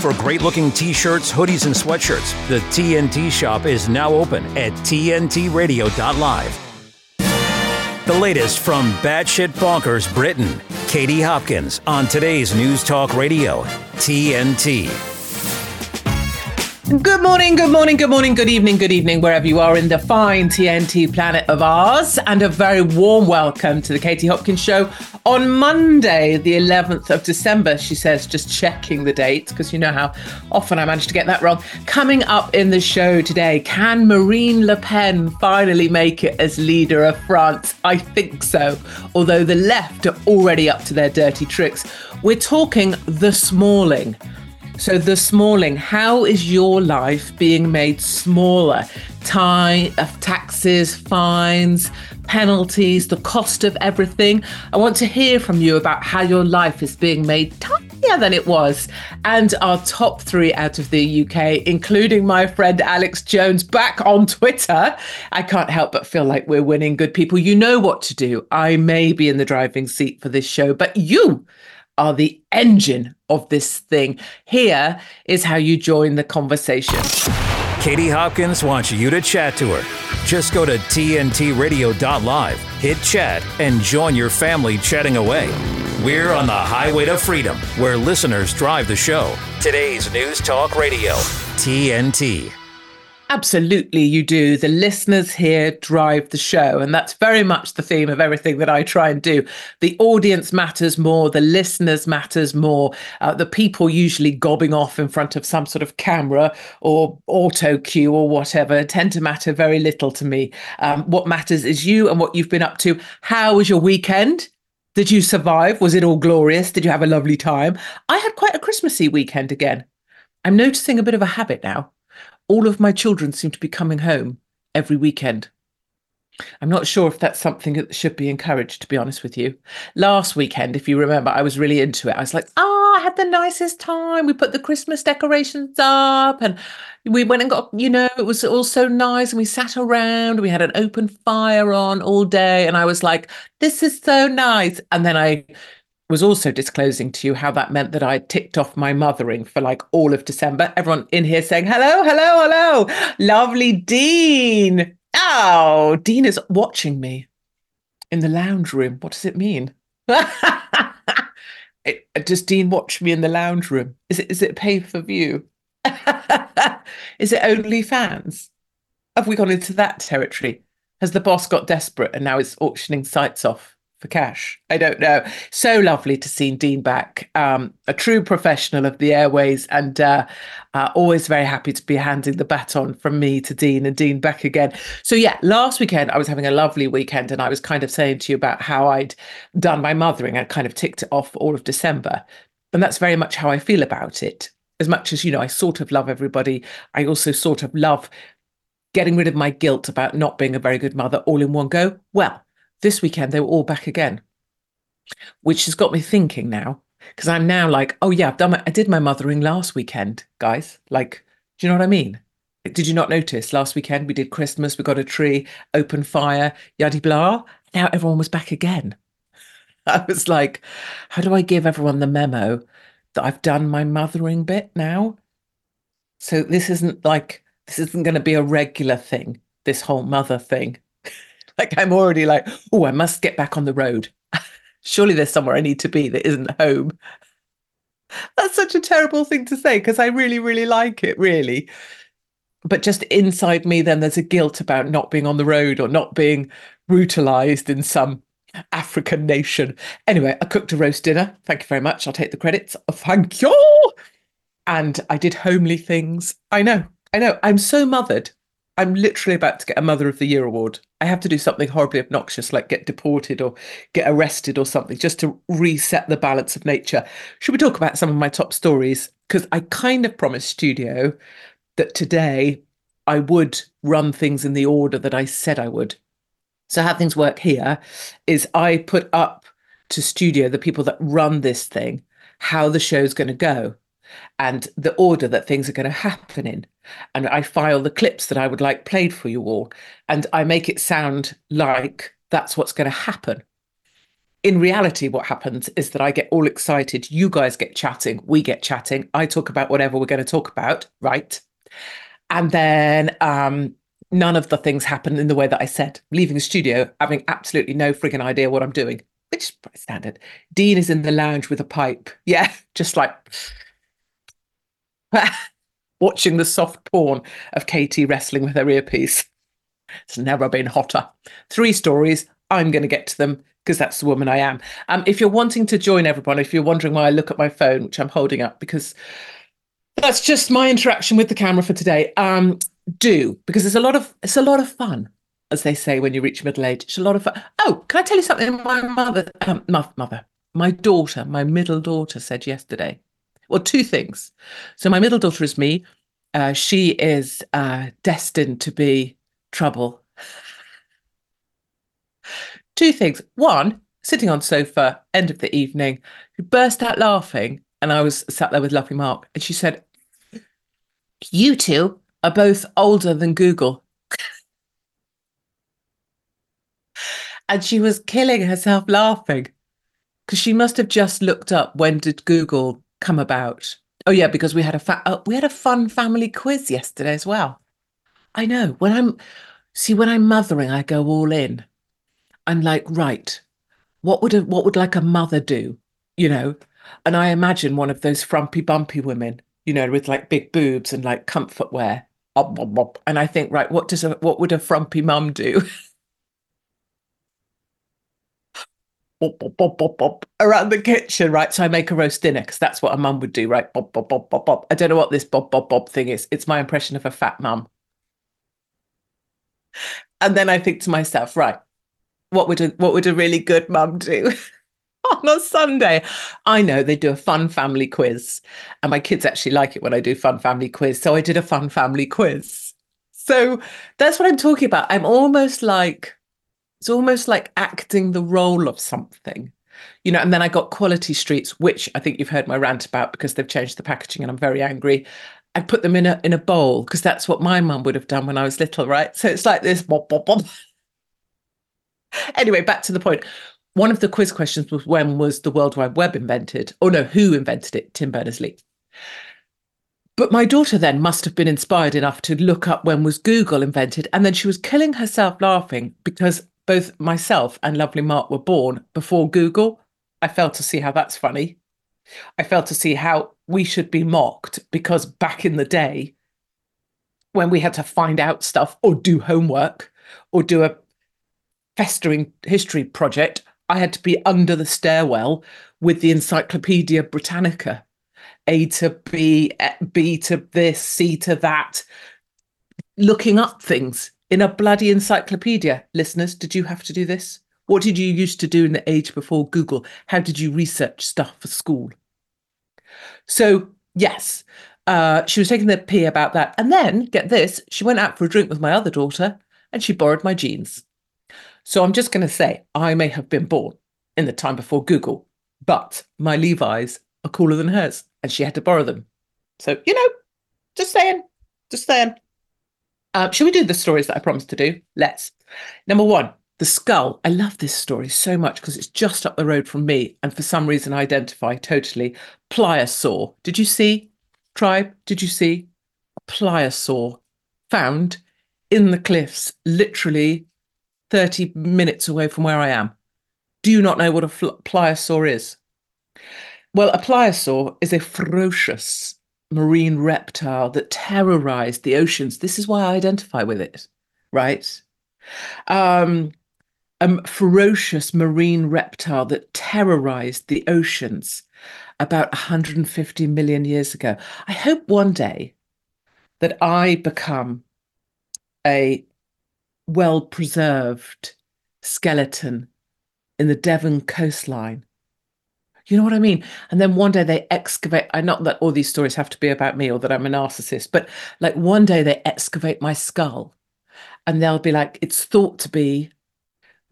For great looking t shirts, hoodies, and sweatshirts, the TNT shop is now open at TNTRadio.live. The latest from Batshit Bonkers Britain, Katie Hopkins on today's News Talk Radio, TNT. Good morning, good morning, good morning, good evening, good evening, wherever you are in the fine TNT planet of ours, and a very warm welcome to the Katie Hopkins Show on Monday, the 11th of December. She says, just checking the date, because you know how often I manage to get that wrong. Coming up in the show today, can Marine Le Pen finally make it as leader of France? I think so, although the left are already up to their dirty tricks. We're talking the Smalling so, the smalling, how is your life being made smaller? Time, uh, taxes, fines, penalties, the cost of everything. I want to hear from you about how your life is being made tinier than it was. And our top three out of the UK, including my friend Alex Jones back on Twitter. I can't help but feel like we're winning good people. You know what to do. I may be in the driving seat for this show, but you are the engine of this thing. Here is how you join the conversation. Katie Hopkins wants you to chat to her. Just go to TNTRadio.live, hit chat, and join your family chatting away. We're on the highway to freedom, where listeners drive the show. Today's News Talk Radio, TNT. Absolutely, you do. The listeners here drive the show. And that's very much the theme of everything that I try and do. The audience matters more, the listeners matters more. Uh, the people usually gobbing off in front of some sort of camera or auto cue or whatever tend to matter very little to me. Um, what matters is you and what you've been up to. How was your weekend? Did you survive? Was it all glorious? Did you have a lovely time? I had quite a Christmassy weekend again. I'm noticing a bit of a habit now all of my children seem to be coming home every weekend. I'm not sure if that's something that should be encouraged, to be honest with you. Last weekend, if you remember, I was really into it. I was like, oh, I had the nicest time. We put the Christmas decorations up and we went and got, you know, it was all so nice. And we sat around, we had an open fire on all day. And I was like, this is so nice. And then I was also disclosing to you how that meant that I ticked off my mothering for like all of December. Everyone in here saying, hello, hello, hello. Lovely Dean. Oh, Dean is watching me in the lounge room. What does it mean? Uh, does Dean watch me in the lounge room? Is it is it pay for view? is it OnlyFans? Have we gone into that territory? Has the boss got desperate and now is auctioning sites off? For cash. I don't know. So lovely to see Dean back, um, a true professional of the airways, and uh, uh, always very happy to be handing the baton from me to Dean and Dean back again. So, yeah, last weekend I was having a lovely weekend, and I was kind of saying to you about how I'd done my mothering. I kind of ticked it off all of December. And that's very much how I feel about it. As much as, you know, I sort of love everybody, I also sort of love getting rid of my guilt about not being a very good mother all in one go. Well, this weekend they were all back again, which has got me thinking now because I'm now like, oh yeah, I've done my, I did my mothering last weekend, guys. Like, do you know what I mean? Did you not notice last weekend we did Christmas, we got a tree, open fire, yaddy blah. Now everyone was back again. I was like, how do I give everyone the memo that I've done my mothering bit now? So this isn't like this isn't going to be a regular thing, this whole mother thing like I'm already like, oh, I must get back on the road. Surely there's somewhere I need to be that isn't home. That's such a terrible thing to say because I really, really like it, really. But just inside me, then there's a guilt about not being on the road or not being brutalized in some African nation. Anyway, I cooked a roast dinner. Thank you very much. I'll take the credits. Oh, thank you. And I did homely things. I know, I know. I'm so mothered. I'm literally about to get a Mother of the Year award. I have to do something horribly obnoxious, like get deported or get arrested or something, just to reset the balance of nature. Should we talk about some of my top stories? Because I kind of promised Studio that today I would run things in the order that I said I would. So, how things work here is I put up to Studio, the people that run this thing, how the show's going to go and the order that things are going to happen in. And I file the clips that I would like played for you all. And I make it sound like that's what's going to happen. in reality, what happens is that I get all excited. You guys get chatting. We get chatting. I talk about whatever we're going to talk about, right? And then um, none of the things happen in the way that I said. Leaving the studio, having absolutely no frigging idea what I'm doing, which is standard. Dean is in the lounge with a pipe. Yeah, just like watching the soft porn of Katie wrestling with her earpiece. It's never been hotter. Three stories. I'm going to get to them because that's the woman I am. Um, if you're wanting to join everyone, if you're wondering why I look at my phone, which I'm holding up because that's just my interaction with the camera for today. Um, do because it's a lot of it's a lot of fun, as they say when you reach middle age. It's a lot of fun. Oh, can I tell you something? My mother, um, my mother, my daughter, my middle daughter said yesterday. Well, two things. So my middle daughter is me. Uh, she is uh, destined to be trouble. Two things. One, sitting on sofa, end of the evening, she burst out laughing, and I was sat there with Lovely Mark, and she said, "You two are both older than Google." and she was killing herself laughing because she must have just looked up when did Google come about. Oh yeah, because we had a fa- uh, we had a fun family quiz yesterday as well. I know when I'm see when I'm mothering, I go all in. I'm like, right, what would a what would like a mother do, you know? And I imagine one of those frumpy bumpy women, you know, with like big boobs and like comfort wear. And I think, right, what does a what would a frumpy mum do? Bop, bop, bop, bop, bop, around the kitchen, right? So I make a roast dinner because that's what a mum would do, right? Bob, bob, bob, bob, bob. I don't know what this bob, bob, bob thing is. It's my impression of a fat mum. And then I think to myself, right, what would a what would a really good mum do? on a Sunday. I know they do a fun family quiz, and my kids actually like it when I do fun family quiz. So I did a fun family quiz. So that's what I'm talking about. I'm almost like it's almost like acting the role of something you know and then i got quality streets which i think you've heard my rant about because they've changed the packaging and i'm very angry i put them in a in a bowl because that's what my mum would have done when i was little right so it's like this bob, bob, bob. anyway back to the point. point one of the quiz questions was when was the world wide web invented oh no who invented it tim berners-lee but my daughter then must have been inspired enough to look up when was Google invented. And then she was killing herself laughing because both myself and Lovely Mark were born before Google. I failed to see how that's funny. I failed to see how we should be mocked because back in the day, when we had to find out stuff or do homework or do a festering history project, I had to be under the stairwell with the Encyclopedia Britannica, A to B, B to this, C to that, looking up things in a bloody encyclopedia. Listeners, did you have to do this? What did you used to do in the age before Google? How did you research stuff for school? So, yes, uh, she was taking the pee about that. And then, get this, she went out for a drink with my other daughter and she borrowed my jeans. So, I'm just going to say, I may have been born in the time before Google, but my Levi's are cooler than hers and she had to borrow them. So, you know, just saying, just saying. Uh, shall we do the stories that I promised to do? Let's. Number one, the skull. I love this story so much because it's just up the road from me, and for some reason I identify totally. Pliosaur. Did you see? Tribe, did you see? A pliosaur found in the cliffs, literally 30 minutes away from where I am. Do you not know what a fl- pliosaur is? Well, a pliosaur is a ferocious marine reptile that terrorized the oceans. This is why I identify with it, right? Um, a ferocious marine reptile that terrorized the oceans about 150 million years ago. I hope one day that I become a well preserved skeleton in the Devon coastline you know what I mean? And then one day they excavate. I not that all these stories have to be about me or that I'm a narcissist, but like one day they excavate my skull, and they'll be like, it's thought to be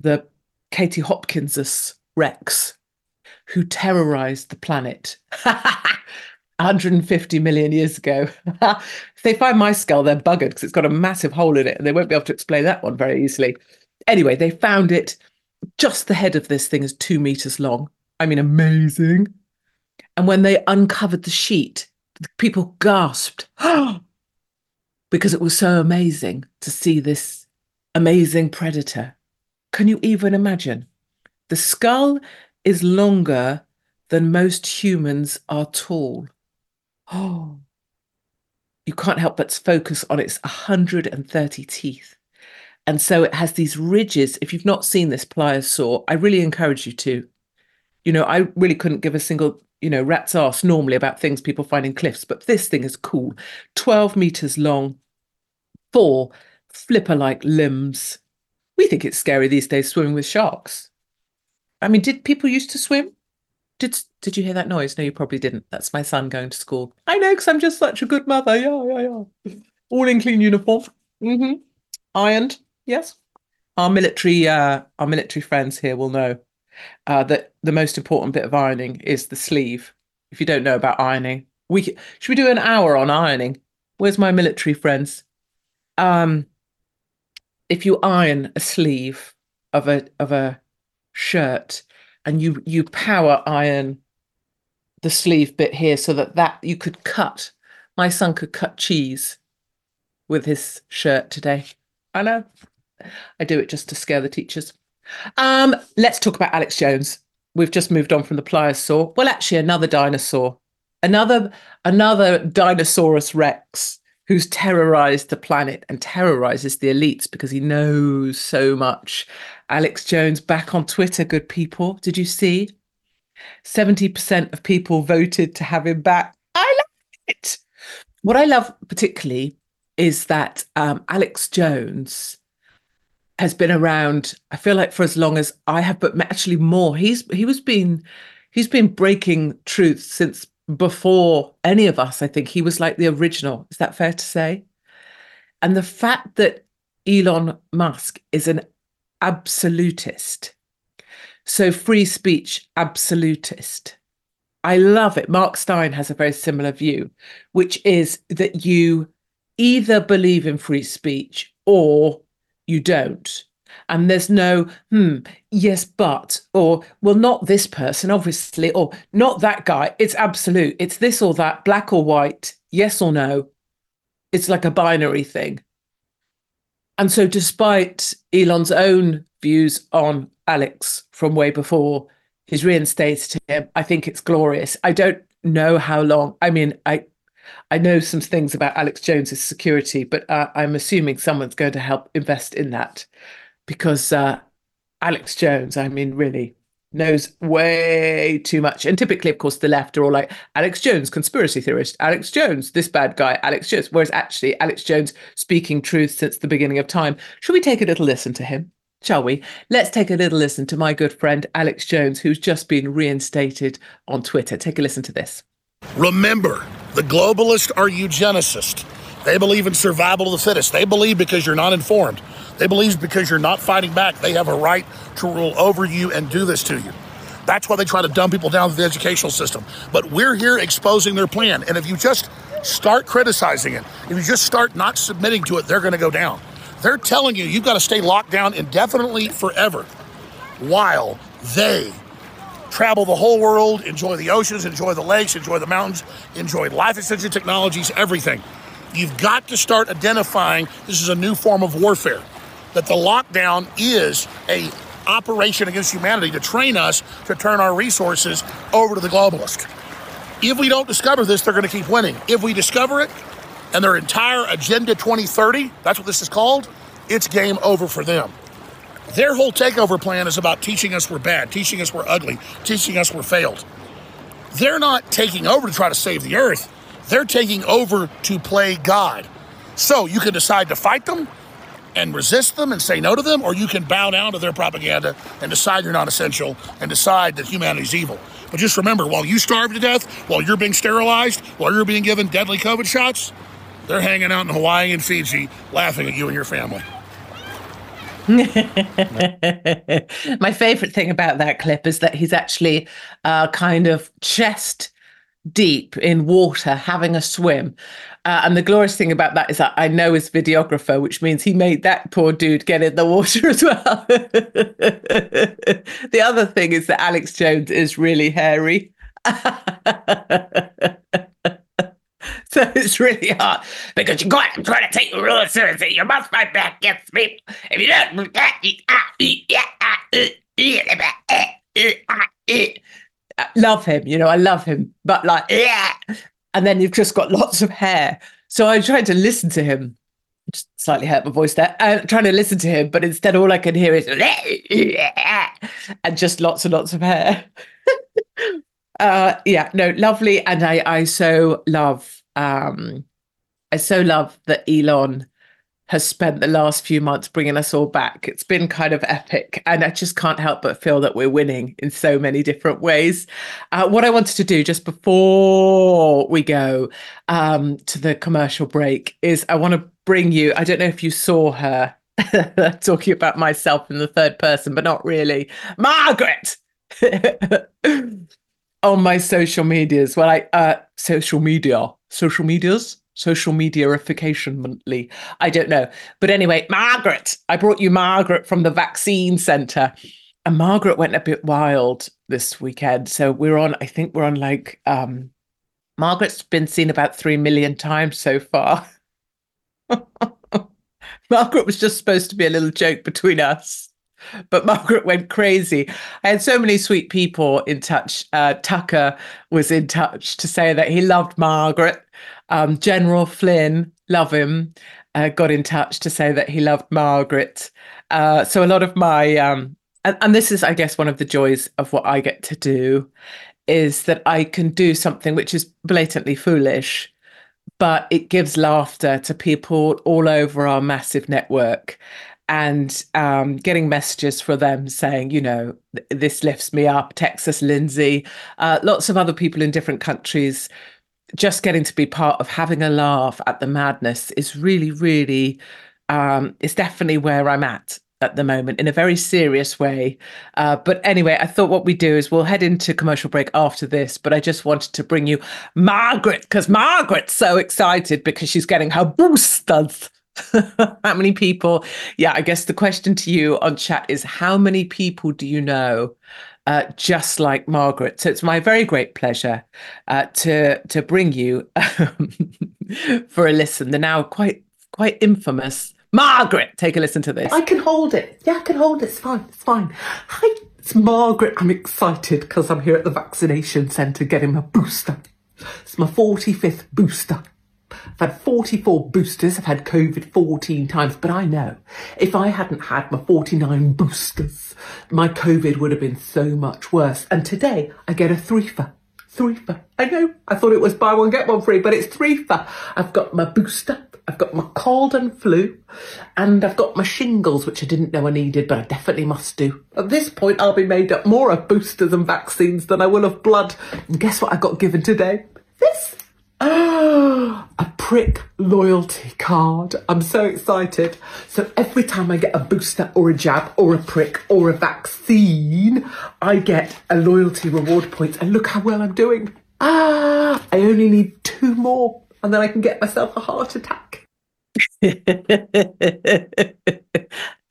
the Katie Hopkinsus Rex who terrorized the planet 150 million years ago. if they find my skull, they're buggered because it's got a massive hole in it, and they won't be able to explain that one very easily. Anyway, they found it just the head of this thing is two meters long. I mean, amazing. And when they uncovered the sheet, people gasped because it was so amazing to see this amazing predator. Can you even imagine? The skull is longer than most humans are tall. Oh, you can't help but focus on its 130 teeth. And so it has these ridges. If you've not seen this pliosaur, I really encourage you to. You know, I really couldn't give a single, you know, rat's ass normally about things people find in cliffs, but this thing is cool. 12 meters long, four flipper like limbs. We think it's scary these days swimming with sharks. I mean, did people used to swim? Did did you hear that noise? No, you probably didn't. That's my son going to school. I know, because I'm just such a good mother. Yeah, yeah, yeah. All in clean uniform. Mm-hmm. Ironed. Yes. Our military, uh, our military friends here will know uh, that the most important bit of ironing is the sleeve. If you don't know about ironing, we should we do an hour on ironing? Where's my military friends? Um, if you iron a sleeve of a of a shirt and you you power iron the sleeve bit here so that that you could cut my son could cut cheese with his shirt today i know i do it just to scare the teachers um let's talk about alex jones we've just moved on from the pliosaur well actually another dinosaur another another dinosaurus rex who's terrorized the planet and terrorizes the elites because he knows so much. Alex Jones back on Twitter, good people. Did you see? 70% of people voted to have him back. I love it. What I love particularly is that um, Alex Jones has been around, I feel like for as long as I have, but actually more. He's he was been he's been breaking truth since before any of us. I think he was like the original. Is that fair to say? And the fact that Elon Musk is an absolutist, so free speech absolutist. I love it. Mark Steyn has a very similar view, which is that you either believe in free speech or you don't. And there's no hmm yes but or well not this person obviously or not that guy. It's absolute. It's this or that black or white yes or no. It's like a binary thing. And so despite elon's own views on alex from way before he's reinstated him. I think it's glorious. I don't know how long i mean i I know some things about Alex Jones's security, but uh, I'm assuming someone's going to help invest in that because uh, Alex Jones, I mean, really knows way too much. And typically, of course, the left are all like Alex Jones, conspiracy theorist, Alex Jones, this bad guy, Alex Jones. Whereas actually, Alex Jones speaking truth since the beginning of time. Should we take a little listen to him? Shall we? Let's take a little listen to my good friend Alex Jones, who's just been reinstated on Twitter. Take a listen to this. Remember, the globalists are eugenicists. They believe in survival of the fittest. They believe because you're not informed. They believe because you're not fighting back, they have a right to rule over you and do this to you. That's why they try to dumb people down to the educational system. But we're here exposing their plan. And if you just start criticizing it, if you just start not submitting to it, they're going to go down. They're telling you you've got to stay locked down indefinitely forever while they travel the whole world, enjoy the oceans, enjoy the lakes, enjoy the mountains, enjoy life extension technologies, everything. You've got to start identifying this is a new form of warfare that the lockdown is a operation against humanity to train us to turn our resources over to the globalist. If we don't discover this, they're going to keep winning. If we discover it and their entire Agenda 2030, that's what this is called, it's game over for them. Their whole takeover plan is about teaching us we're bad, teaching us we're ugly, teaching us we're failed. They're not taking over to try to save the earth, they're taking over to play God. So you can decide to fight them and resist them and say no to them, or you can bow down to their propaganda and decide you're not essential and decide that humanity's evil. But just remember, while you starve to death, while you're being sterilized, while you're being given deadly COVID shots, they're hanging out in Hawaii and Fiji laughing at you and your family. My favorite thing about that clip is that he's actually uh, kind of chest deep in water having a swim. Uh, and the glorious thing about that is that I know his videographer, which means he made that poor dude get in the water as well. the other thing is that Alex Jones is really hairy. so it's really hard because you got to try to take the rules seriously. You must fight back against people. If you don't, love him. You know, I love him, but like, yeah. And then you've just got lots of hair. So I tried to listen to him. Just slightly hurt my voice there. I'm uh, trying to listen to him, but instead all I can hear is and just lots and lots of hair. uh, yeah, no, lovely. And I, I so love, um, I so love that Elon has spent the last few months bringing us all back. It's been kind of epic. And I just can't help but feel that we're winning in so many different ways. Uh, what I wanted to do just before we go um, to the commercial break is I want to bring you, I don't know if you saw her talking about myself in the third person, but not really. Margaret! on my social medias. Well, I uh social media, social medias, social mediaification monthly. I don't know. But anyway, Margaret, I brought you Margaret from the vaccine centre. And Margaret went a bit wild this weekend. So we're on, I think we're on like um Margaret's been seen about three million times so far. Margaret was just supposed to be a little joke between us but Margaret went crazy. I had so many sweet people in touch. Uh, Tucker was in touch to say that he loved Margaret. Um, General Flynn, love him, uh, got in touch to say that he loved Margaret. Uh, so a lot of my, um, and, and this is, I guess, one of the joys of what I get to do is that I can do something which is blatantly foolish, but it gives laughter to people all over our massive network and um, getting messages for them saying, you know, this lifts me up. Texas Lindsay, uh, lots of other people in different countries, just getting to be part of having a laugh at the madness is really, really, um, it's definitely where I'm at at the moment in a very serious way. Uh, but anyway, I thought what we do is we'll head into commercial break after this. But I just wanted to bring you Margaret because Margaret's so excited because she's getting her boosters how many people? Yeah, I guess the question to you on chat is how many people do you know uh, just like Margaret? So it's my very great pleasure uh, to to bring you for a listen. The now quite quite infamous Margaret. Take a listen to this. I can hold it. Yeah, I can hold it. It's fine. It's fine. Hi, it's Margaret. I'm excited because I'm here at the vaccination centre getting my booster. It's my 45th booster. I've had 44 boosters. I've had COVID 14 times, but I know if I hadn't had my 49 boosters, my COVID would have been so much worse. And today I get a three for. Three. I know. I thought it was buy one, get one free, but it's three. I've got my booster. I've got my cold and flu, and I've got my shingles, which I didn't know I needed, but I definitely must do. At this point, I'll be made up more of boosters and vaccines than I will of blood. And guess what I got given today? This. a prick loyalty card. I'm so excited. So every time I get a booster or a jab or a prick or a vaccine, I get a loyalty reward point. And look how well I'm doing. Ah, I only need two more and then I can get myself a heart attack.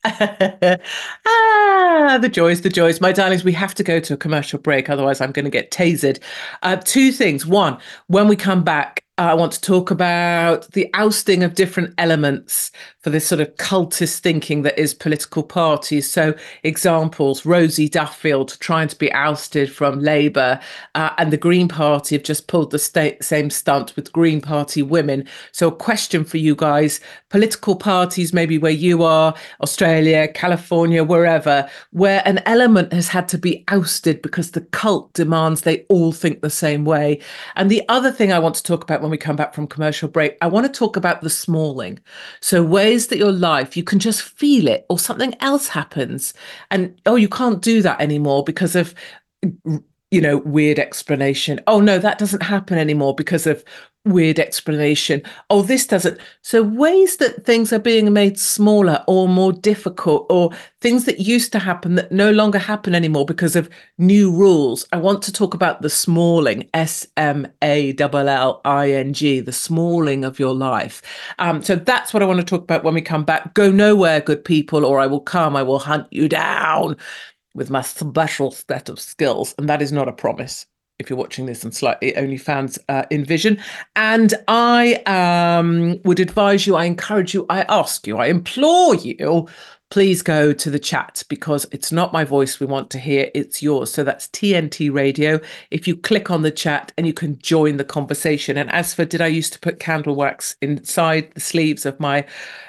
ah, the joys, the joys. My darlings, we have to go to a commercial break. Otherwise, I'm going to get tasered. Uh, two things. One, when we come back, I want to talk about the ousting of different elements for this sort of cultist thinking that is political parties. So, examples Rosie Duffield trying to be ousted from Labour, uh, and the Green Party have just pulled the same stunt with Green Party women. So, a question for you guys political parties, maybe where you are, Australia, California, wherever, where an element has had to be ousted because the cult demands they all think the same way. And the other thing I want to talk about when we come back from commercial break, I want to talk about the smalling. So, ways that your life, you can just feel it or something else happens. And oh, you can't do that anymore because of, you know, weird explanation. Oh, no, that doesn't happen anymore because of weird explanation. Oh, this doesn't. So, ways that things are being made smaller or more difficult, or things that used to happen that no longer happen anymore because of new rules. I want to talk about the smalling, S M A L L I N G, the smalling of your life. Um, so, that's what I want to talk about when we come back. Go nowhere, good people, or I will come, I will hunt you down with my special set of skills. And that is not a promise if you're watching this on slightly OnlyFans uh, in vision. And I um, would advise you, I encourage you, I ask you, I implore you, please go to the chat because it's not my voice we want to hear, it's yours. So that's TNT Radio. If you click on the chat and you can join the conversation. And as for did I used to put candle wax inside the sleeves of my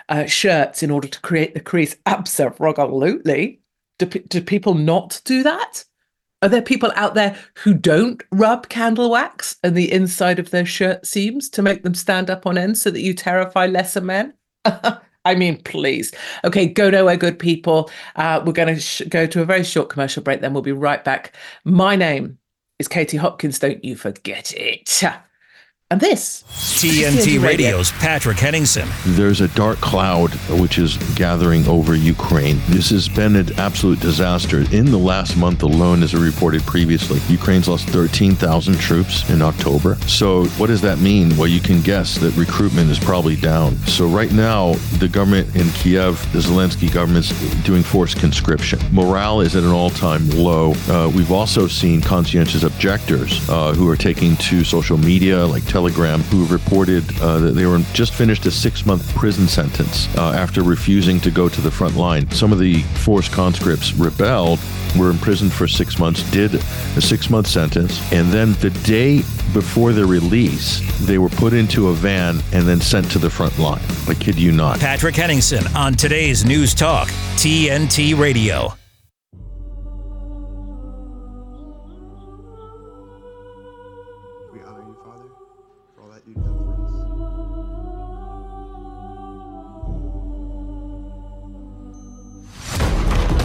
uh, shirts in order to create the crease? Absolutely. Do, do people not do that? Are there people out there who don't rub candle wax and the inside of their shirt seams to make them stand up on end so that you terrify lesser men? I mean, please. Okay, go nowhere, good people. Uh, we're going to sh- go to a very short commercial break, then we'll be right back. My name is Katie Hopkins. Don't you forget it. And this TNT Radio's Patrick Henningsen. There's a dark cloud which is gathering over Ukraine. This has been an absolute disaster. In the last month alone, as I reported previously, Ukraine's lost 13,000 troops in October. So, what does that mean? Well, you can guess that recruitment is probably down. So, right now, the government in Kiev, the Zelensky government's doing forced conscription. Morale is at an all time low. Uh, we've also seen conscientious objectors uh, who are taking to social media like Telegram who reported uh, that they were just finished a six month prison sentence uh, after refusing to go to the front line. Some of the forced conscripts rebelled, were imprisoned for six months, did a six month sentence, and then the day before their release, they were put into a van and then sent to the front line. I kid you not. Patrick Henningsen on today's News Talk, TNT Radio.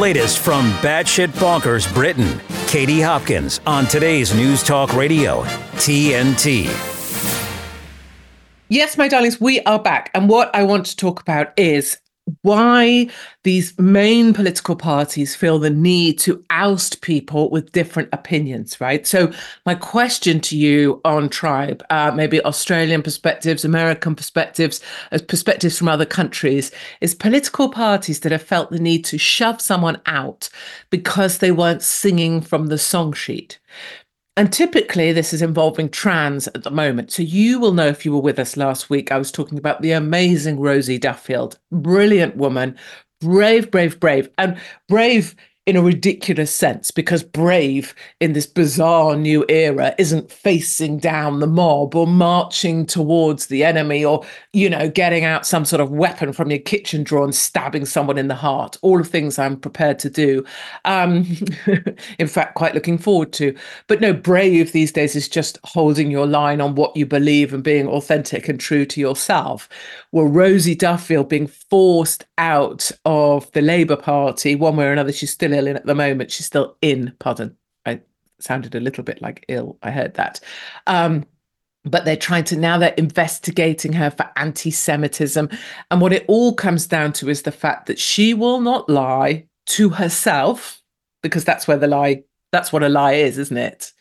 Latest from Batshit Bonkers Britain. Katie Hopkins on today's News Talk Radio, TNT. Yes, my darlings, we are back. And what I want to talk about is why these main political parties feel the need to oust people with different opinions, right? So, my question to you on Tribe, uh, maybe Australian perspectives, American perspectives, as perspectives from other countries, is political parties that have felt the need to shove someone out because they weren't singing from the song sheet. And typically, this is involving trans at the moment. So, you will know if you were with us last week, I was talking about the amazing Rosie Duffield, brilliant woman, brave, brave, brave. And brave in a ridiculous sense because Brave in this bizarre new era isn't facing down the mob or marching towards the enemy or, you know, getting out some sort of weapon from your kitchen drawer and stabbing someone in the heart. All of things I'm prepared to do. Um, in fact, quite looking forward to. But no, Brave these days is just holding your line on what you believe and being authentic and true to yourself. Well, Rosie Duffield being forced out of the Labour Party, one way or another, she's still ill in at the moment. She's still in, pardon. I sounded a little bit like ill. I heard that. Um, but they're trying to now they're investigating her for anti-Semitism. And what it all comes down to is the fact that she will not lie to herself, because that's where the lie, that's what a lie is, isn't it?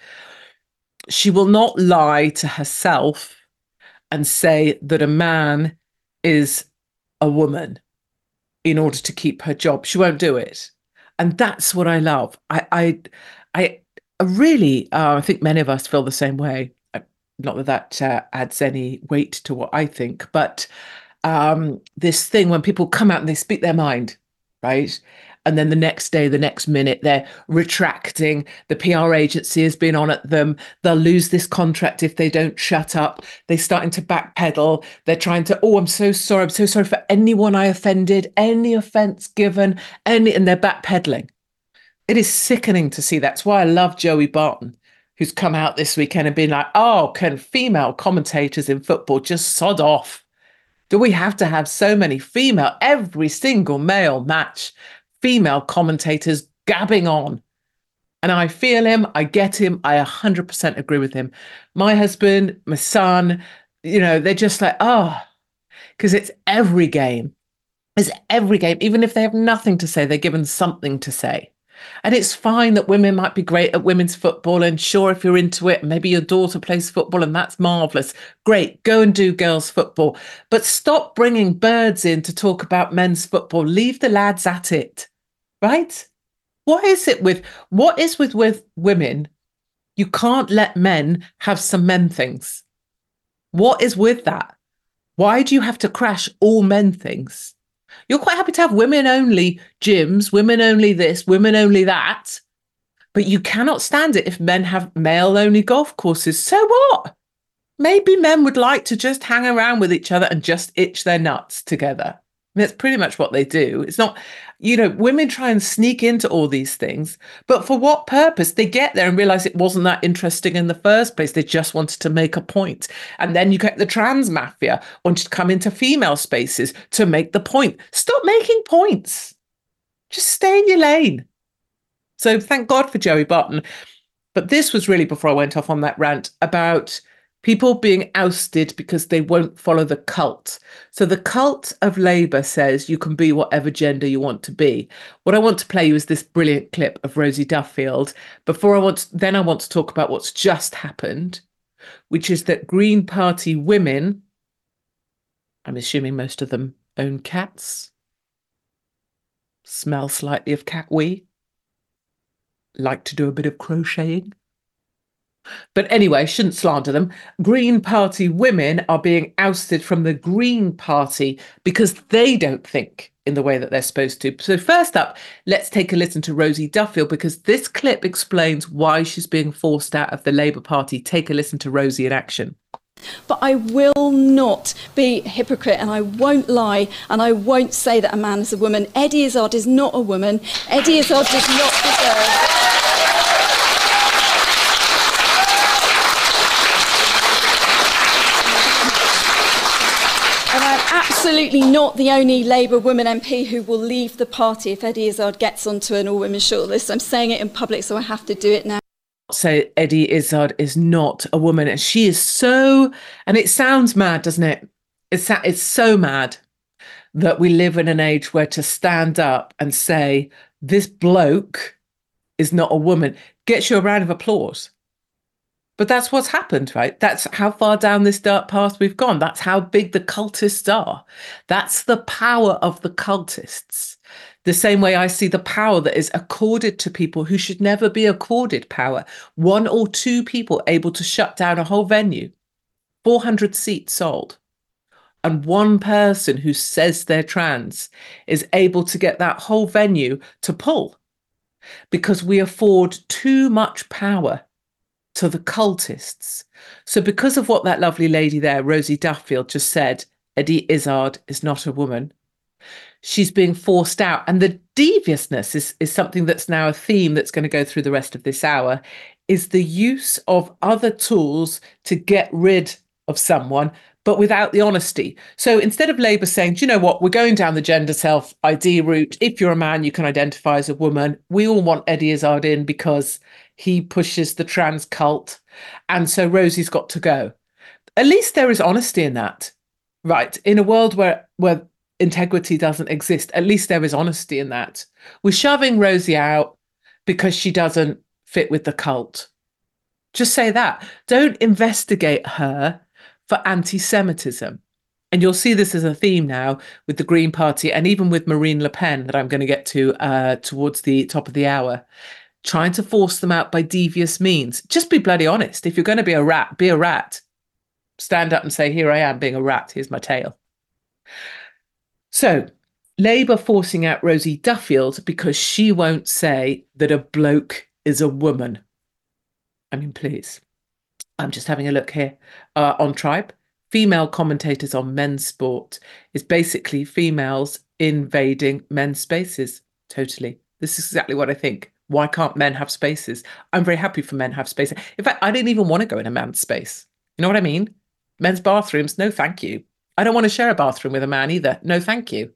She will not lie to herself and say that a man is a woman in order to keep her job. She won't do it. And that's what I love. I I I really uh, I think many of us feel the same way not that that uh, adds any weight to what I think, but um, this thing when people come out and they speak their mind, right? And then the next day, the next minute, they're retracting. The PR agency has been on at them. They'll lose this contract if they don't shut up. They're starting to backpedal. They're trying to, oh, I'm so sorry. I'm so sorry for anyone I offended, any offense given, any, and they're backpedaling. It is sickening to see. That's why I love Joey Barton who's come out this weekend and been like, oh, can female commentators in football just sod off? Do we have to have so many female, every single male match, female commentators gabbing on? And I feel him, I get him, I 100% agree with him. My husband, my son, you know, they're just like, oh, because it's every game. It's every game. Even if they have nothing to say, they're given something to say. And it's fine that women might be great at women's football. And sure, if you're into it, maybe your daughter plays football and that's marvelous. Great, go and do girls' football. But stop bringing birds in to talk about men's football. Leave the lads at it, right? What is it with what is with with women? You can't let men have some men things. What is with that? Why do you have to crash all men things? You're quite happy to have women only gyms, women only this, women only that. But you cannot stand it if men have male only golf courses. So what? Maybe men would like to just hang around with each other and just itch their nuts together. That's pretty much what they do. It's not, you know, women try and sneak into all these things, but for what purpose? They get there and realize it wasn't that interesting in the first place. They just wanted to make a point. And then you get the trans mafia wanting to come into female spaces to make the point. Stop making points. Just stay in your lane. So thank God for Joey Barton. But this was really before I went off on that rant about people being ousted because they won't follow the cult. So the cult of Labour says you can be whatever gender you want to be. What I want to play you is this brilliant clip of Rosie Duffield. Before I want to, then I want to talk about what's just happened, which is that Green Party women, I'm assuming most of them own cats, smell slightly of cat wee, like to do a bit of crocheting but anyway, shouldn't slander them. Green Party women are being ousted from the Green Party because they don't think in the way that they're supposed to. So, first up, let's take a listen to Rosie Duffield because this clip explains why she's being forced out of the Labour Party. Take a listen to Rosie in action. But I will not be a hypocrite and I won't lie and I won't say that a man is a woman. Eddie Izzard is not a woman. Eddie Izzard does not deserve. Absolutely not the only Labour woman MP who will leave the party if Eddie Izzard gets onto an all-women shortlist. I'm saying it in public, so I have to do it now. So Eddie Izzard is not a woman, and she is so. And it sounds mad, doesn't it? It's it's so mad that we live in an age where to stand up and say this bloke is not a woman gets you a round of applause. But that's what's happened, right? That's how far down this dark path we've gone. That's how big the cultists are. That's the power of the cultists. The same way I see the power that is accorded to people who should never be accorded power. One or two people able to shut down a whole venue, 400 seats sold. And one person who says they're trans is able to get that whole venue to pull because we afford too much power to the cultists. So, because of what that lovely lady there, Rosie Duffield, just said, Eddie Izzard is not a woman. She's being forced out. And the deviousness is, is something that's now a theme that's going to go through the rest of this hour is the use of other tools to get rid of someone, but without the honesty. So instead of Labour saying, do you know what, we're going down the gender self ID route. If you're a man, you can identify as a woman. We all want Eddie Izzard in because he pushes the trans cult. And so Rosie's got to go. At least there is honesty in that, right? In a world where, where integrity doesn't exist, at least there is honesty in that. We're shoving Rosie out because she doesn't fit with the cult. Just say that. Don't investigate her for anti Semitism. And you'll see this as a theme now with the Green Party and even with Marine Le Pen that I'm going to get to uh, towards the top of the hour, trying to force them out by devious means. Just be bloody honest. If you're going to be a rat, be a rat. Stand up and say, Here I am being a rat, here's my tail. So, Labour forcing out Rosie Duffield because she won't say that a bloke is a woman. I mean, please. I'm just having a look here uh, on Tribe. Female commentators on men's sport is basically females invading men's spaces. Totally. This is exactly what I think. Why can't men have spaces? I'm very happy for men have spaces. In fact, I didn't even want to go in a man's space. You know what I mean? Men's bathrooms, no thank you. I don't want to share a bathroom with a man either. No thank you.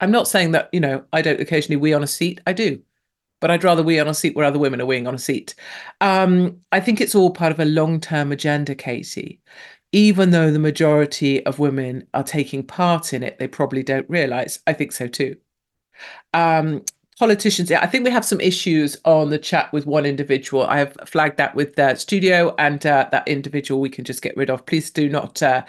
I'm not saying that, you know, I don't occasionally wee on a seat. I do but I'd rather wee on a seat where other women are weeing on a seat. Um, I think it's all part of a long term agenda, Katie. Even though the majority of women are taking part in it, they probably don't realize. I think so too. Um, politicians, I think we have some issues on the chat with one individual. I have flagged that with the studio, and uh, that individual we can just get rid of. Please do not uh,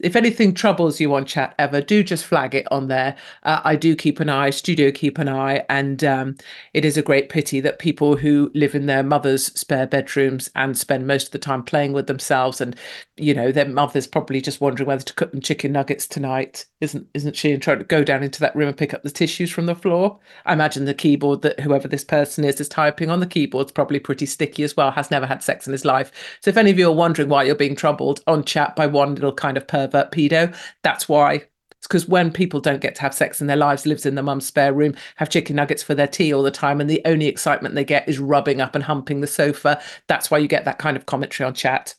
if anything troubles you on chat ever, do just flag it on there. Uh, I do keep an eye, studio keep an eye, and um, it is a great pity that people who live in their mother's spare bedrooms and spend most of the time playing with themselves, and you know their mother's probably just wondering whether to cook them chicken nuggets tonight, isn't isn't she? And trying to go down into that room and pick up the tissues from the floor. I imagine the keyboard that whoever this person is is typing on the keyboard's probably pretty sticky as well. Has never had sex in his life. So if any of you are wondering why you're being troubled on chat by one little kind of person pervert pedo. That's why. It's because when people don't get to have sex in their lives, lives in their mum's spare room, have chicken nuggets for their tea all the time, and the only excitement they get is rubbing up and humping the sofa. That's why you get that kind of commentary on chat.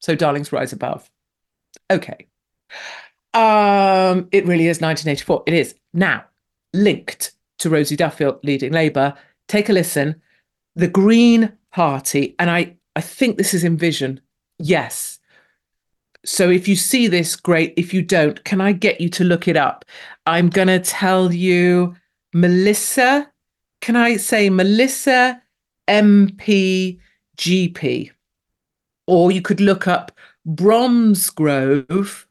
So, darlings, rise above. Okay. Um, it really is 1984. It is now linked to Rosie Duffield leading Labour. Take a listen. The Green Party, and I, I think this is Envision. Yes, so if you see this, great. If you don't, can I get you to look it up? I'm going to tell you Melissa. Can I say Melissa MPGP? Or you could look up Bromsgrove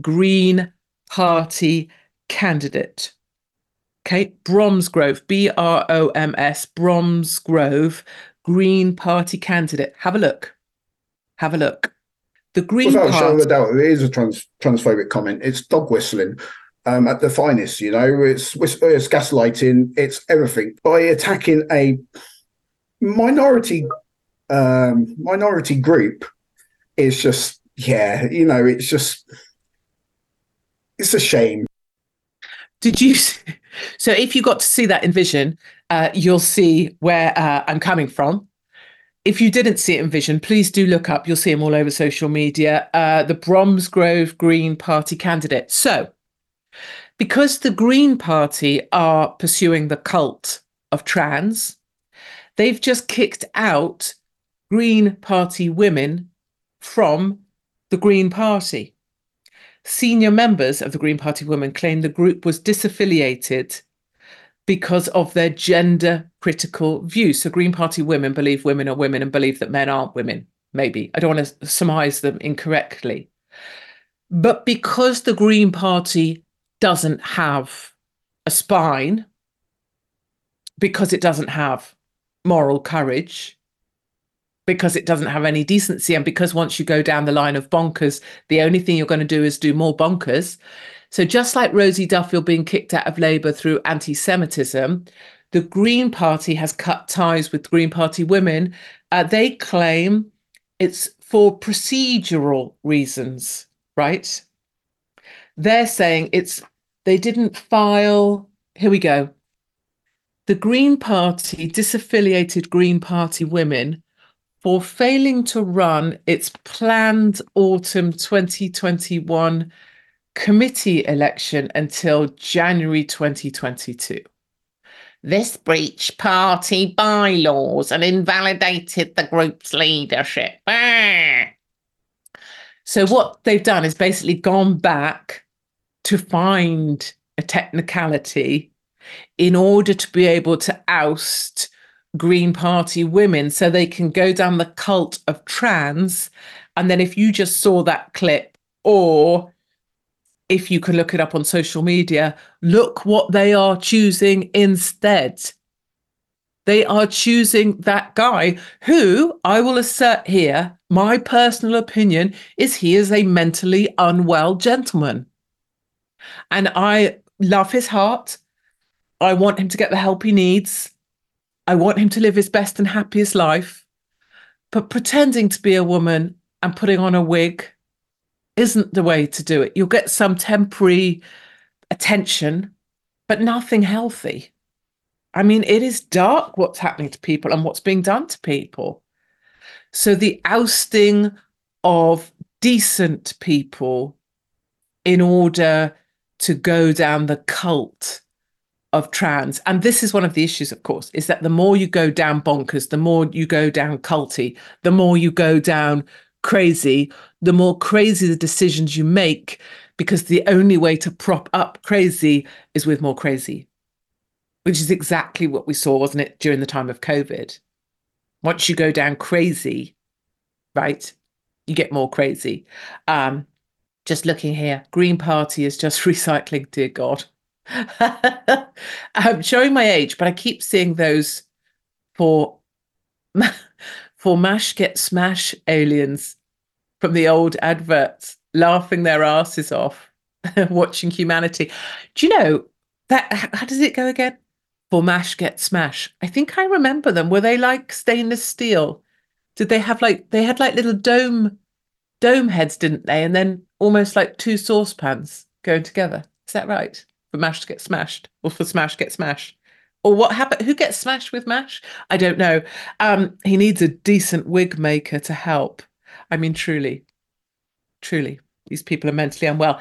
Green Party candidate. Okay, Bromsgrove, B R O M S, Bromsgrove Green Party candidate. Have a look. Have a look. The Green Without Party. a doubt, it is a trans, transphobic comment. It's dog whistling um, at the finest. You know, it's, it's gaslighting. It's everything by attacking a minority um, minority group. It's just yeah, you know, it's just it's a shame. Did you? So, if you got to see that in Vision, uh, you'll see where uh, I'm coming from if you didn't see it in Vision, please do look up. You'll see him all over social media. Uh, the Bromsgrove Green Party candidate. So, because the Green Party are pursuing the cult of trans, they've just kicked out Green Party women from the Green Party. Senior members of the Green Party women claim the group was disaffiliated because of their gender critical views. So, Green Party women believe women are women and believe that men aren't women, maybe. I don't want to surmise them incorrectly. But because the Green Party doesn't have a spine, because it doesn't have moral courage, because it doesn't have any decency, and because once you go down the line of bonkers, the only thing you're going to do is do more bonkers, so, just like Rosie Duffield being kicked out of Labour through anti Semitism, the Green Party has cut ties with Green Party women. Uh, they claim it's for procedural reasons, right? They're saying it's they didn't file. Here we go. The Green Party disaffiliated Green Party women for failing to run its planned autumn 2021 committee election until January 2022. This breached party bylaws and invalidated the group's leadership. Ah. So, what they've done is basically gone back to find a technicality in order to be able to oust Green Party women so they can go down the cult of trans. And then, if you just saw that clip, or if you can look it up on social media, look what they are choosing instead. They are choosing that guy who I will assert here, my personal opinion is he is a mentally unwell gentleman. And I love his heart. I want him to get the help he needs. I want him to live his best and happiest life. But pretending to be a woman and putting on a wig isn't the way to do it. You'll get some temporary attention, but nothing healthy. I mean, it is dark what's happening to people and what's being done to people. So the ousting of decent people in order to go down the cult of trans. And this is one of the issues, of course, is that the more you go down bonkers, the more you go down culty, the more you go down crazy, the more crazy the decisions you make, because the only way to prop up crazy is with more crazy, which is exactly what we saw, wasn't it, during the time of COVID? Once you go down crazy, right, you get more crazy. Um, just looking here, Green Party is just recycling, dear God. I'm showing my age, but I keep seeing those for for mash get smash aliens from the old adverts laughing their asses off watching humanity. Do you know that how does it go again? For mash get smash. I think I remember them. Were they like stainless steel? Did they have like they had like little dome dome heads, didn't they? And then almost like two saucepans going together. Is that right? for mash to get smashed or for smash get smashed or what happened who gets smashed with mash? I don't know. Um he needs a decent wig maker to help. I mean truly truly these people are mentally unwell.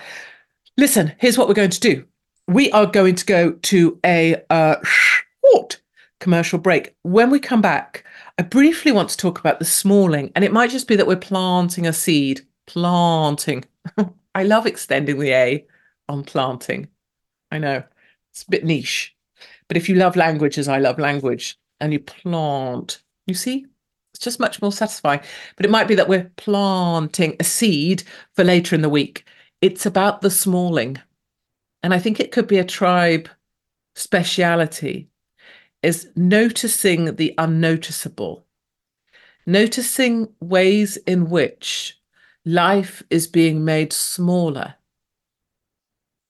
Listen here's what we're going to do. We are going to go to a uh, short commercial break. When we come back i briefly want to talk about the smalling and it might just be that we're planting a seed. Planting. I love extending the a on planting. I know. It's a bit niche, but if you love language as I love language and you plant, you see, it's just much more satisfying. But it might be that we're planting a seed for later in the week. It's about the smalling. And I think it could be a tribe speciality is noticing the unnoticeable, noticing ways in which life is being made smaller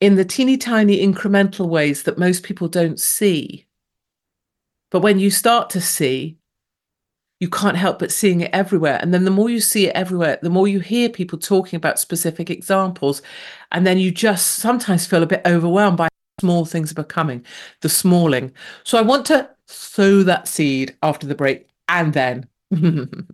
in the teeny tiny incremental ways that most people don't see. But when you start to see, you can't help but seeing it everywhere. And then the more you see it everywhere, the more you hear people talking about specific examples. And then you just sometimes feel a bit overwhelmed by small things becoming, the smalling. So I want to sow that seed after the break and then. Do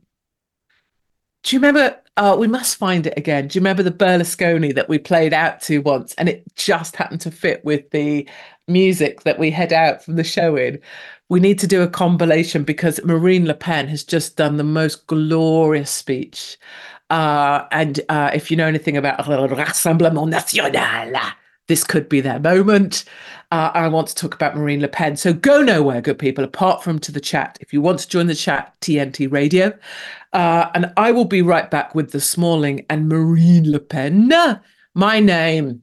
you remember? Uh, we must find it again. Do you remember the Berlusconi that we played out to once? And it just happened to fit with the music that we head out from the show in. We need to do a compilation because Marine Le Pen has just done the most glorious speech. Uh, and uh, if you know anything about Rassemblement National, this could be their moment. Uh, I want to talk about Marine Le Pen. So go nowhere, good people, apart from to the chat. If you want to join the chat, TNT Radio. Uh, and I will be right back with the Smalling and Marine Le Pen. My name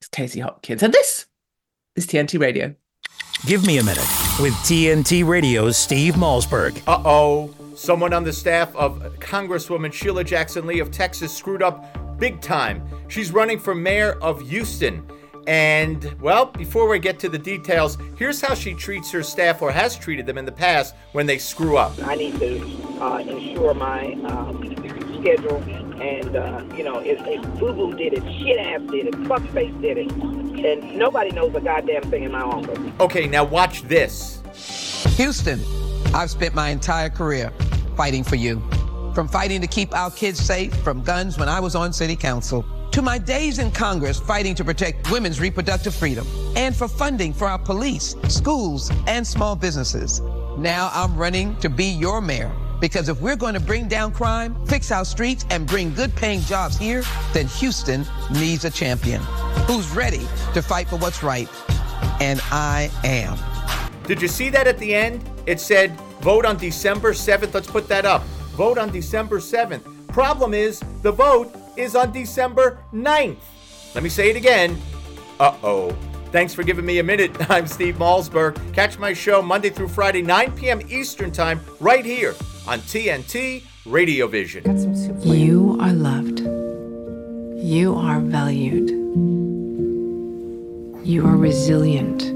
is Katie Hopkins, and this is TNT Radio. Give me a minute with TNT Radio's Steve Malzberg. Uh oh. Someone on the staff of Congresswoman Sheila Jackson Lee of Texas screwed up big time. She's running for mayor of Houston. And, well, before we get to the details, here's how she treats her staff or has treated them in the past when they screw up. I need to uh, ensure my um, schedule. And, uh, you know, if, if Boo Boo did it, shit ass did it, fuckface did it, and nobody knows a goddamn thing in my office. Okay, now watch this. Houston, I've spent my entire career fighting for you. From fighting to keep our kids safe from guns when I was on city council, to my days in Congress fighting to protect women's reproductive freedom, and for funding for our police, schools, and small businesses. Now I'm running to be your mayor. Because if we're going to bring down crime, fix our streets, and bring good paying jobs here, then Houston needs a champion who's ready to fight for what's right. And I am. Did you see that at the end? It said, vote on December 7th. Let's put that up. Vote on December 7th. Problem is, the vote is on December 9th. Let me say it again. Uh oh. Thanks for giving me a minute. I'm Steve Malzberg. Catch my show Monday through Friday, 9 p.m. Eastern Time, right here on TNT Radio Vision. You are loved. You are valued. You are resilient.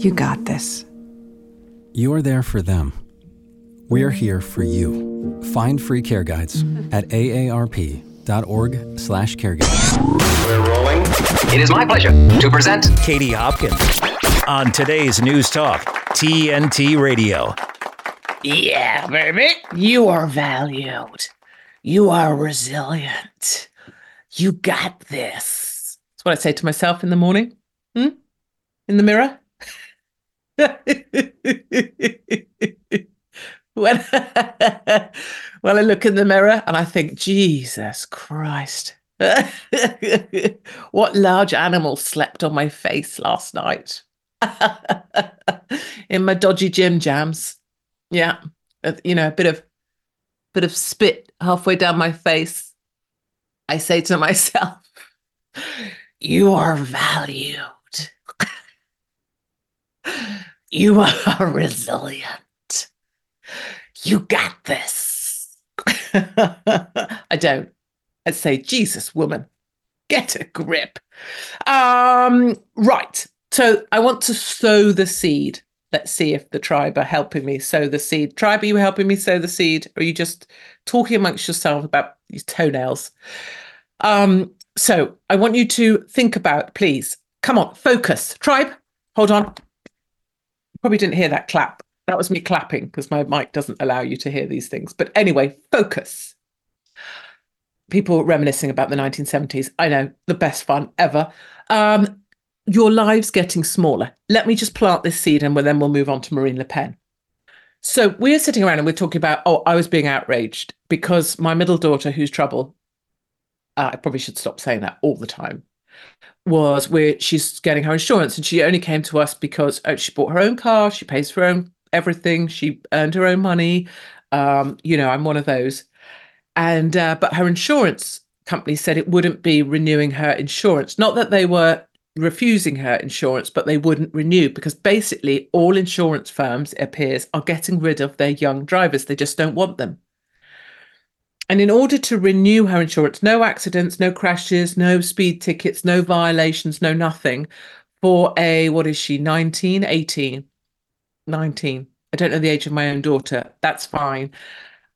You got this. You're there for them. We're here for you. Find free care guides at aarp.org slash care guides. We're rolling. It is my pleasure to present Katie Hopkins on today's News Talk, TNT Radio. Yeah, baby. You are valued. You are resilient. You got this. That's what I say to myself in the morning. Hmm? In the mirror. when, when I look in the mirror and I think, Jesus Christ, what large animal slept on my face last night in my dodgy gym jams? Yeah, Uh, you know, a bit of bit of spit halfway down my face. I say to myself, "You are valued." You are resilient. You got this. I don't. I'd say, Jesus, woman, get a grip. Um, right. So I want to sow the seed. Let's see if the tribe are helping me sow the seed. Tribe, are you helping me sow the seed? Or are you just talking amongst yourself about these toenails? Um, so I want you to think about, please, come on, focus. Tribe, hold on probably didn't hear that clap. That was me clapping because my mic doesn't allow you to hear these things. But anyway, focus. People reminiscing about the 1970s. I know, the best fun ever. Um, your lives getting smaller. Let me just plant this seed and then we'll move on to Marine Le Pen. So we're sitting around and we're talking about, oh, I was being outraged because my middle daughter, who's trouble, uh, I probably should stop saying that all the time, was where she's getting her insurance and she only came to us because oh, she bought her own car she pays for her own everything she earned her own money um, you know i'm one of those. And uh, but her insurance company said it wouldn't be renewing her insurance. Not that they were refusing her insurance but they wouldn't renew because basically all insurance firms it appears are getting rid of their young drivers. They just don't want them and in order to renew her insurance, no accidents, no crashes, no speed tickets, no violations, no nothing for a, what is she, 19, 18, 19. I don't know the age of my own daughter. That's fine.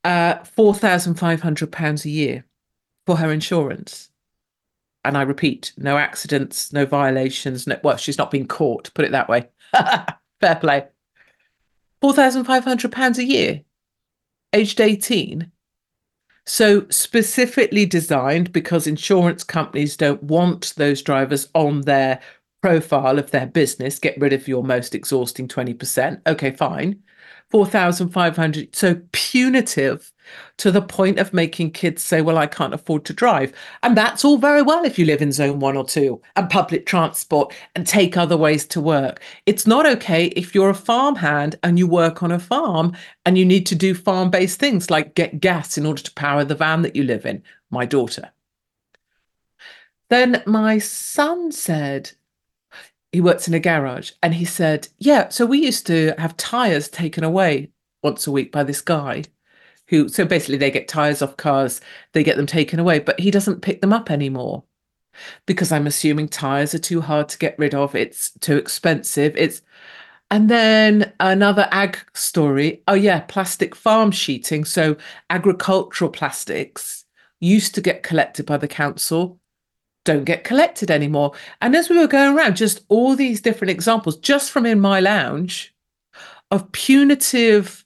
Uh, £4,500 a year for her insurance. And I repeat, no accidents, no violations. No, well, she's not been caught, put it that way. Fair play. £4,500 a year, aged 18 so, specifically designed because insurance companies don't want those drivers on their profile of their business. Get rid of your most exhausting 20%. Okay, fine. 4,500. So punitive to the point of making kids say, well, I can't afford to drive. And that's all very well if you live in zone one or two and public transport and take other ways to work. It's not okay if you're a farmhand and you work on a farm and you need to do farm based things like get gas in order to power the van that you live in. My daughter. Then my son said, he works in a garage and he said, Yeah, so we used to have tires taken away once a week by this guy who, so basically they get tires off cars, they get them taken away, but he doesn't pick them up anymore because I'm assuming tires are too hard to get rid of. It's too expensive. It's, and then another ag story. Oh, yeah, plastic farm sheeting. So agricultural plastics used to get collected by the council don't get collected anymore. And as we were going around, just all these different examples, just from in my lounge, of punitive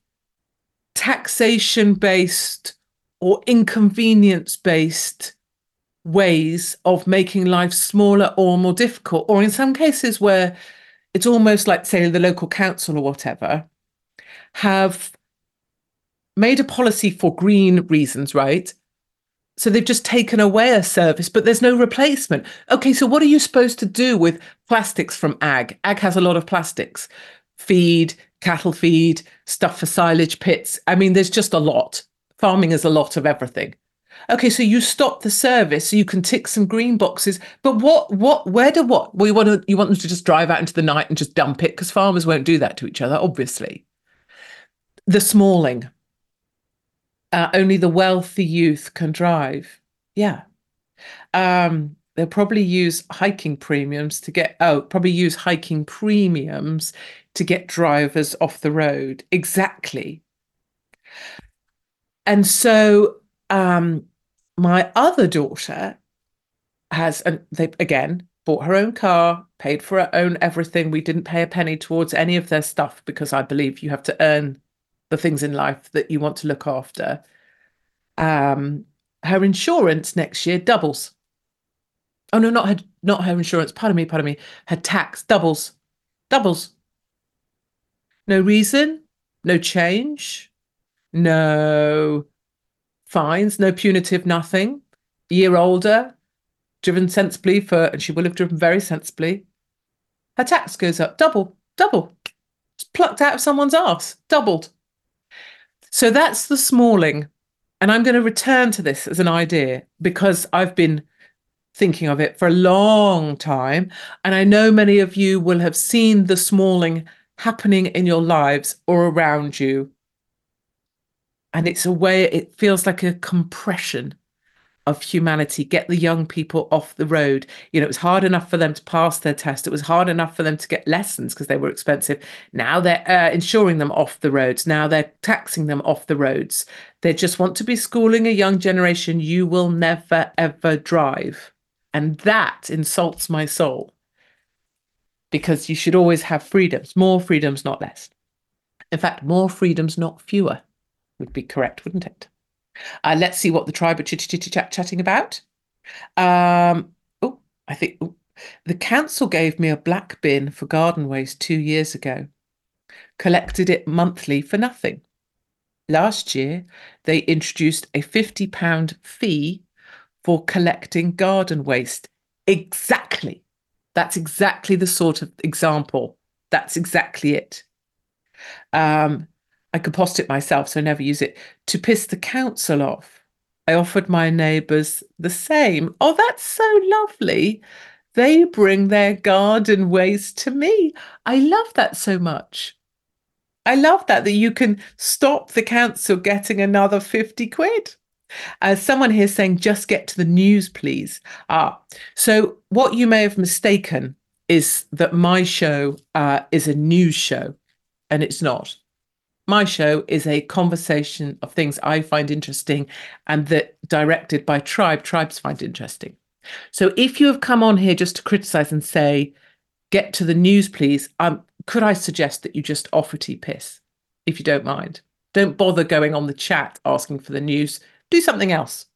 taxation based or inconvenience based ways of making life smaller or more difficult, or in some cases where it's almost like, say, the local council or whatever have made a policy for green reasons, right? So they've just taken away a service, but there's no replacement. Okay, so what are you supposed to do with plastics from ag? Ag has a lot of plastics feed, cattle feed, stuff for silage pits. I mean, there's just a lot. Farming is a lot of everything. Okay, so you stop the service so you can tick some green boxes, but what, what, where do what? Well, you want to, you want them to just drive out into the night and just dump it because farmers won't do that to each other, obviously. The smalling uh, only the wealthy youth can drive. Yeah. Um, they'll probably use hiking premiums to get, oh, probably use hiking premiums to get drivers off the road. Exactly. And so um, my other daughter has, and they again bought her own car, paid for her own everything. We didn't pay a penny towards any of their stuff because I believe you have to earn the things in life that you want to look after, um, her insurance next year doubles. Oh no, not her, not her insurance. Pardon me, pardon me. Her tax doubles, doubles. No reason, no change, no fines, no punitive nothing. Year older, driven sensibly for, and she will have driven very sensibly. Her tax goes up, double, double. Plucked out of someone's ass, doubled. So that's the smalling. And I'm going to return to this as an idea because I've been thinking of it for a long time. And I know many of you will have seen the smalling happening in your lives or around you. And it's a way, it feels like a compression of humanity, get the young people off the road. You know, it was hard enough for them to pass their test. It was hard enough for them to get lessons because they were expensive. Now they're uh, insuring them off the roads. Now they're taxing them off the roads. They just want to be schooling a young generation. You will never, ever drive. And that insults my soul because you should always have freedoms, more freedoms, not less. In fact, more freedoms, not fewer, would be correct, wouldn't it? Uh, let's see what the tribe are chitty chat chatting about. Um, oh, I think ooh, the council gave me a black bin for garden waste two years ago. Collected it monthly for nothing. Last year, they introduced a £50 fee for collecting garden waste. Exactly. That's exactly the sort of example. That's exactly it. Um, I compost it myself, so I never use it. To piss the council off, I offered my neighbours the same. Oh, that's so lovely. They bring their garden waste to me. I love that so much. I love that, that you can stop the council getting another 50 quid. As uh, someone here saying, just get to the news, please. Ah, so what you may have mistaken is that my show uh, is a news show, and it's not. My show is a conversation of things I find interesting and that directed by tribe, tribes find interesting. So if you have come on here just to criticize and say, get to the news, please, um, could I suggest that you just offer tea piss, if you don't mind? Don't bother going on the chat asking for the news. Do something else.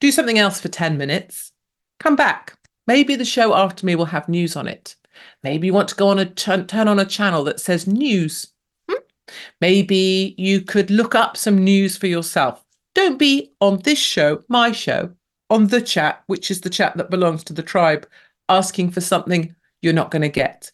Do something else for 10 minutes. Come back. Maybe the show after me will have news on it. Maybe you want to go on a turn on a channel that says news hmm? Maybe you could look up some news for yourself. Don't be on this show, my show, on the chat, which is the chat that belongs to the tribe, asking for something you're not going to get.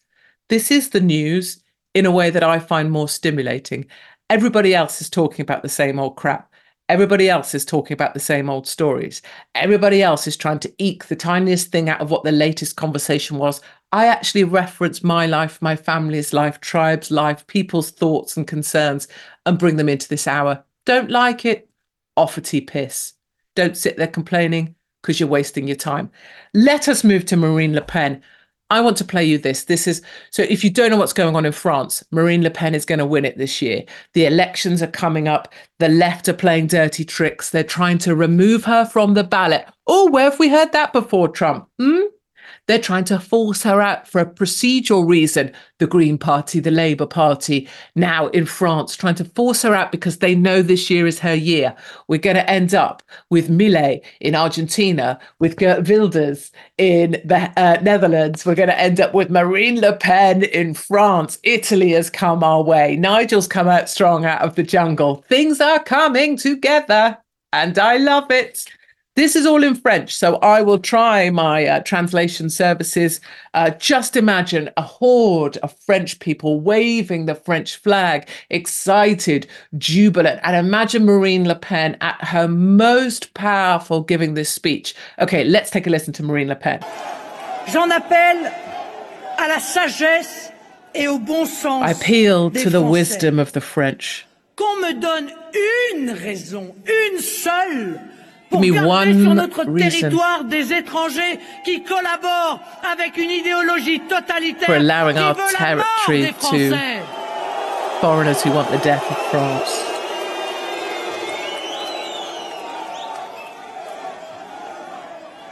This is the news in a way that I find more stimulating. Everybody else is talking about the same old crap. Everybody else is talking about the same old stories. Everybody else is trying to eke the tiniest thing out of what the latest conversation was. I actually reference my life, my family's life, tribe's life, people's thoughts and concerns and bring them into this hour. Don't like it? Offer tea piss. Don't sit there complaining because you're wasting your time. Let us move to Marine Le Pen. I want to play you this. This is so if you don't know what's going on in France, Marine Le Pen is going to win it this year. The elections are coming up. The left are playing dirty tricks. They're trying to remove her from the ballot. Oh, where have we heard that before, Trump? Hmm? They're trying to force her out for a procedural reason. The Green Party, the Labour Party, now in France, trying to force her out because they know this year is her year. We're going to end up with Milei in Argentina, with Geert Wilders in the uh, Netherlands. We're going to end up with Marine Le Pen in France. Italy has come our way. Nigel's come out strong out of the jungle. Things are coming together, and I love it. This is all in French, so I will try my uh, translation services. Uh, just imagine a horde of French people waving the French flag, excited, jubilant, and imagine Marine Le Pen at her most powerful giving this speech. Okay, let's take a listen to Marine Le Pen. J'en appelle à la sagesse et au bon sens. I appeal to the wisdom of the French. Qu'on me donne une raison, une seule Give me one sur notre reason territoire des étrangers qui collaborent avec une idéologie totalitaire for allowing qui our veut la mort territory des to Français. foreigners who want the death of France.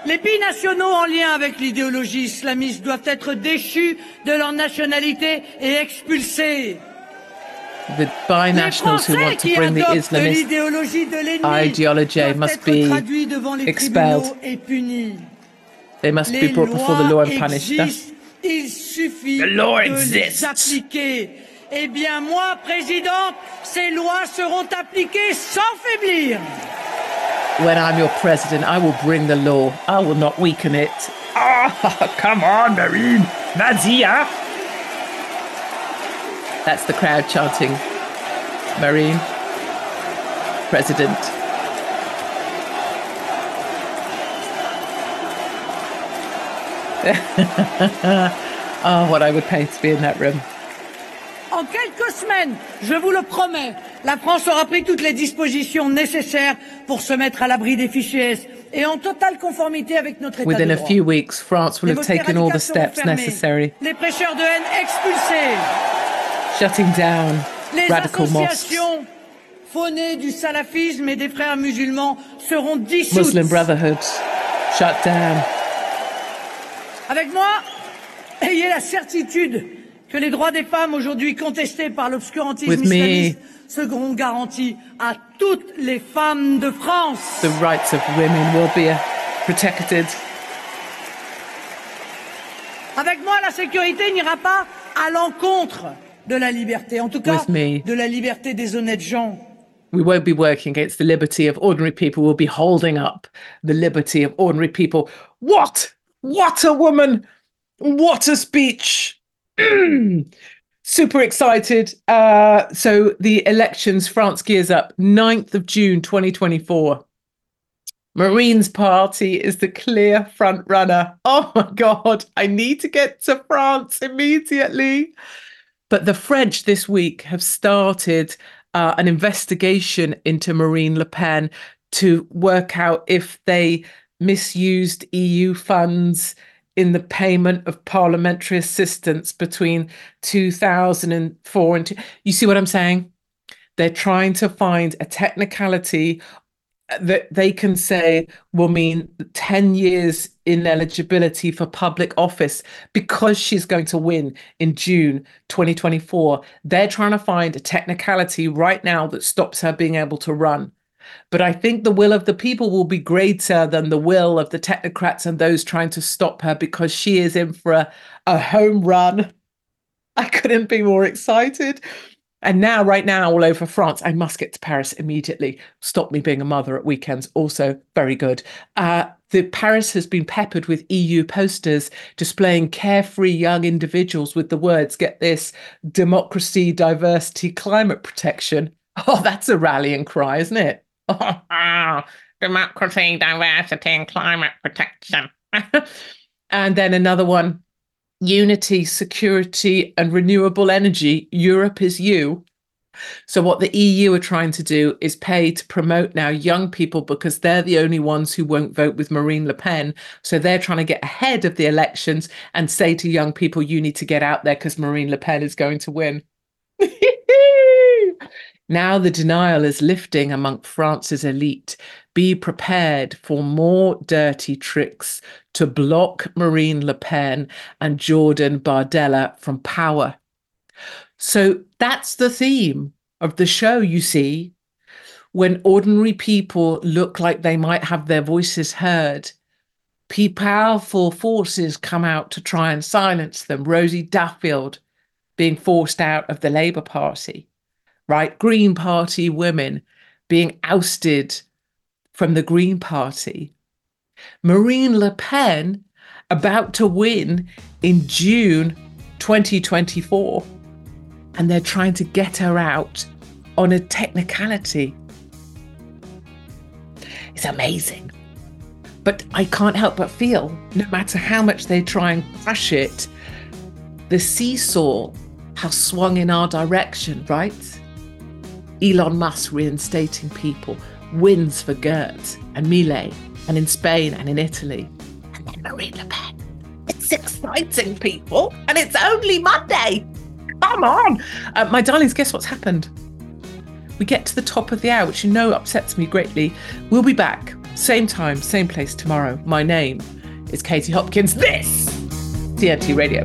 Les binationaux en lien avec l'idéologie islamiste doivent être déchus de leur nationalité et expulsés. The binationals who want to bring the Islamist l'idéologie ideology must be traduits devant les expelled. tribunaux et. They must be brought before the law and punished. existent, il suffit The law de exists. Eh bien, moi, présidente, ces lois seront appliquées sans faiblir. When I'm your president, I will bring the law. I will not weaken it. Ah, come on, Marine. Nazia. That's the crowd chanting. Marine. President. oh, what I would pay to be in that room. En quelques semaines, je vous le promets, la France aura pris toutes les dispositions nécessaires pour se mettre à l'abri des fichiers S et en totale conformité avec notre état Within de a droit. few weeks, France will have taken all the steps fermées, necessary, Les prêcheurs de haine expulsés. Shutting down Les radical associations faunées du salafisme et des frères musulmans seront dissoutes. Muslim Brotherhood shut down. Avec moi, ayez la certitude que les droits des femmes aujourd'hui contestés par l'obscurantisme islamiste seront garantis à toutes les femmes de France. The rights of women will be protected. Avec moi, la sécurité n'ira pas à l'encontre de la liberté, en tout cas With me. de la liberté des honnêtes gens. We won't be working against the liberty of ordinary people. We'll be holding up the liberty of ordinary people. What? What a woman! What a speech! Super excited. Uh, so the elections, France gears up 9th of June 2024. Marines Party is the clear front runner. Oh my God, I need to get to France immediately. But the French this week have started uh, an investigation into Marine Le Pen to work out if they misused EU funds in the payment of parliamentary assistance between 2004 and two- you see what I'm saying? They're trying to find a technicality that they can say will mean 10 years ineligibility for public office because she's going to win in June 2024. They're trying to find a technicality right now that stops her being able to run. But I think the will of the people will be greater than the will of the technocrats and those trying to stop her because she is in for a, a home run. I couldn't be more excited. And now, right now, all over France, I must get to Paris immediately. Stop me being a mother at weekends. Also, very good. Uh, the Paris has been peppered with EU posters displaying carefree young individuals with the words, get this, democracy, diversity, climate protection. Oh, that's a rallying cry, isn't it? democracy, diversity, and climate protection. and then another one unity, security, and renewable energy. Europe is you. So, what the EU are trying to do is pay to promote now young people because they're the only ones who won't vote with Marine Le Pen. So, they're trying to get ahead of the elections and say to young people, you need to get out there because Marine Le Pen is going to win. now, the denial is lifting among France's elite. Be prepared for more dirty tricks to block Marine Le Pen and Jordan Bardella from power. So that's the theme of the show, you see. When ordinary people look like they might have their voices heard, powerful forces come out to try and silence them. Rosie Duffield being forced out of the Labour Party, right? Green Party women being ousted from the Green Party. Marine Le Pen about to win in June 2024 and they're trying to get her out on a technicality. It's amazing. But I can't help but feel, no matter how much they try and crush it, the seesaw has swung in our direction, right? Elon Musk reinstating people, wins for Geert and Milei, and in Spain and in Italy. And then Marine Le Pen. It's exciting, people, and it's only Monday. Come on. Uh, my darlings, guess what's happened? We get to the top of the hour, which you know upsets me greatly. We'll be back, same time, same place tomorrow. My name is Katie Hopkins. This, TNT Radio.